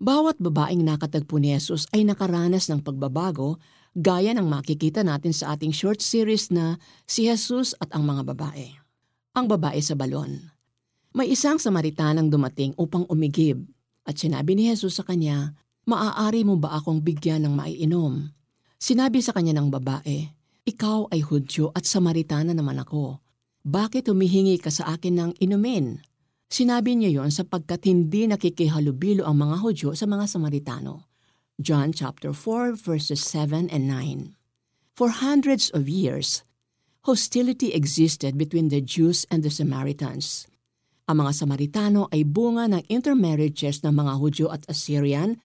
Bawat babaeng nakatagpo ni Jesus ay nakaranas ng pagbabago gaya ng makikita natin sa ating short series na Si Jesus at ang mga babae. Ang babae sa balon. May isang Samaritanang dumating upang umigib at sinabi ni Jesus sa kanya, Maaari mo ba akong bigyan ng maiinom? Sinabi sa kanya ng babae, Ikaw ay Hudyo at Samaritana naman ako. Bakit humihingi ka sa akin ng inumin? Sinabi niya yon sapagkat hindi nakikihalubilo ang mga Hudyo sa mga Samaritano. John chapter 4 verses 7 and 9. For hundreds of years, hostility existed between the Jews and the Samaritans. Ang mga Samaritano ay bunga ng intermarriages ng mga Hudyo at Assyrian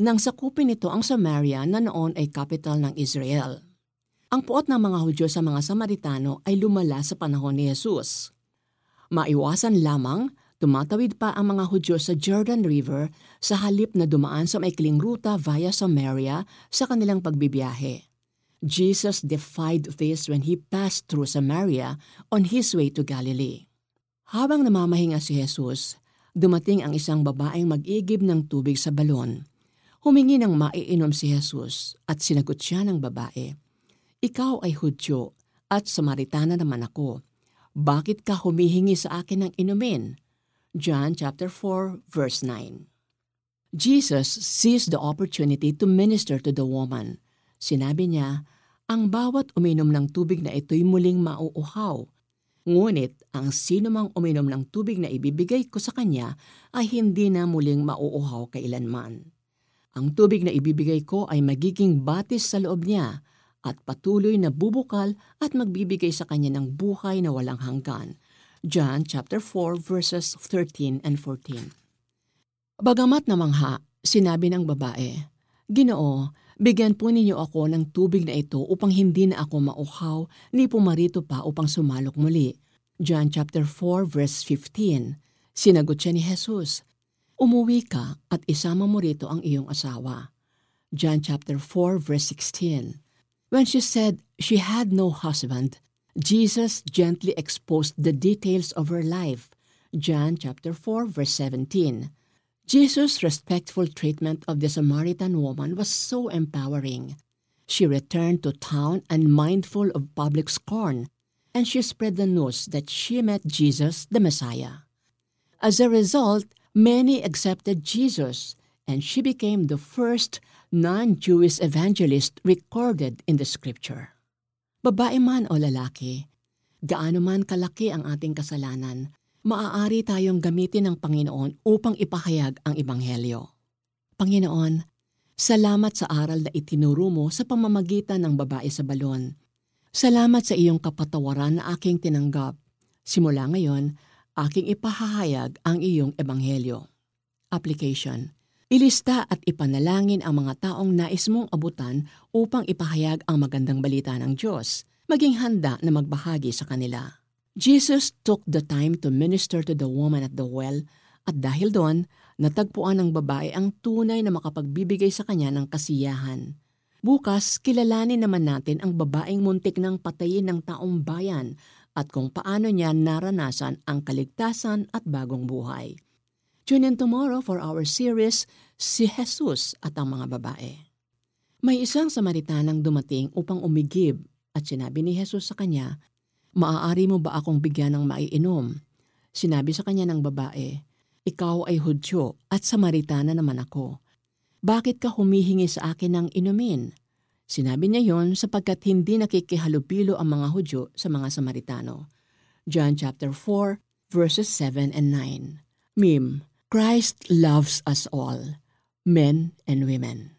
nang sakupin nito ang Samaria na noon ay capital ng Israel. Ang puot ng mga Hudyo sa mga Samaritano ay lumala sa panahon ni Jesus. Maiwasan lamang Tumatawid pa ang mga Hudyo sa Jordan River sa halip na dumaan sa maikling ruta via Samaria sa kanilang pagbibiyahe. Jesus defied this when he passed through Samaria on his way to Galilee. Habang namamahinga si Jesus, dumating ang isang babaeng mag-igib ng tubig sa balon. Humingi ng maiinom si Jesus at sinagot siya ng babae, Ikaw ay Hudyo at Samaritana naman ako. Bakit ka humihingi sa akin ng inumin? John chapter 4 verse 9. Jesus seized the opportunity to minister to the woman. Sinabi niya, ang bawat uminom ng tubig na ito'y muling mauuhaw. Ngunit ang sino mang uminom ng tubig na ibibigay ko sa kanya ay hindi na muling mauuhaw kailanman. Ang tubig na ibibigay ko ay magiging batis sa loob niya at patuloy na bubukal at magbibigay sa kanya ng buhay na walang hanggan John chapter 4 verses 13 and 14. Bagamat namangha, sinabi ng babae, Ginoo, bigyan po ninyo ako ng tubig na ito upang hindi na ako mauhaw ni pumarito pa upang sumalok muli. John chapter 4 verse 15. Sinagot siya ni Jesus, Umuwi ka at isama mo rito ang iyong asawa. John chapter 4 verse 16. When she said she had no husband, Jesus gently exposed the details of her life. John chapter 4 verse 17. Jesus' respectful treatment of the Samaritan woman was so empowering. She returned to town unmindful of public scorn, and she spread the news that she met Jesus, the Messiah. As a result, many accepted Jesus, and she became the first non-Jewish evangelist recorded in the scripture. Babae man o lalaki, gaano man kalaki ang ating kasalanan, maaari tayong gamitin ng Panginoon upang ipahayag ang Ebanghelyo. Panginoon, salamat sa aral na itinuro mo sa pamamagitan ng babae sa balon. Salamat sa iyong kapatawaran na aking tinanggap. Simula ngayon, aking ipahahayag ang iyong Ebanghelyo. Application Ilista at ipanalangin ang mga taong nais mong abutan upang ipahayag ang magandang balita ng Diyos, maging handa na magbahagi sa kanila. Jesus took the time to minister to the woman at the well at dahil doon, natagpuan ng babae ang tunay na makapagbibigay sa kanya ng kasiyahan. Bukas, kilalanin naman natin ang babaeng muntik ng patayin ng taong bayan at kung paano niya naranasan ang kaligtasan at bagong buhay. Tune in tomorrow for our series, Si Jesus at ang mga babae. May isang Samaritanang dumating upang umigib at sinabi ni Jesus sa kanya, Maaari mo ba akong bigyan ng maiinom? Sinabi sa kanya ng babae, Ikaw ay Hudyo at Samaritana naman ako. Bakit ka humihingi sa akin ng inumin? Sinabi niya yon sapagkat hindi nakikihalupilo ang mga Hudyo sa mga Samaritano. John chapter 4 verses 7 and 9. Mim, Christ loves us all, men and women.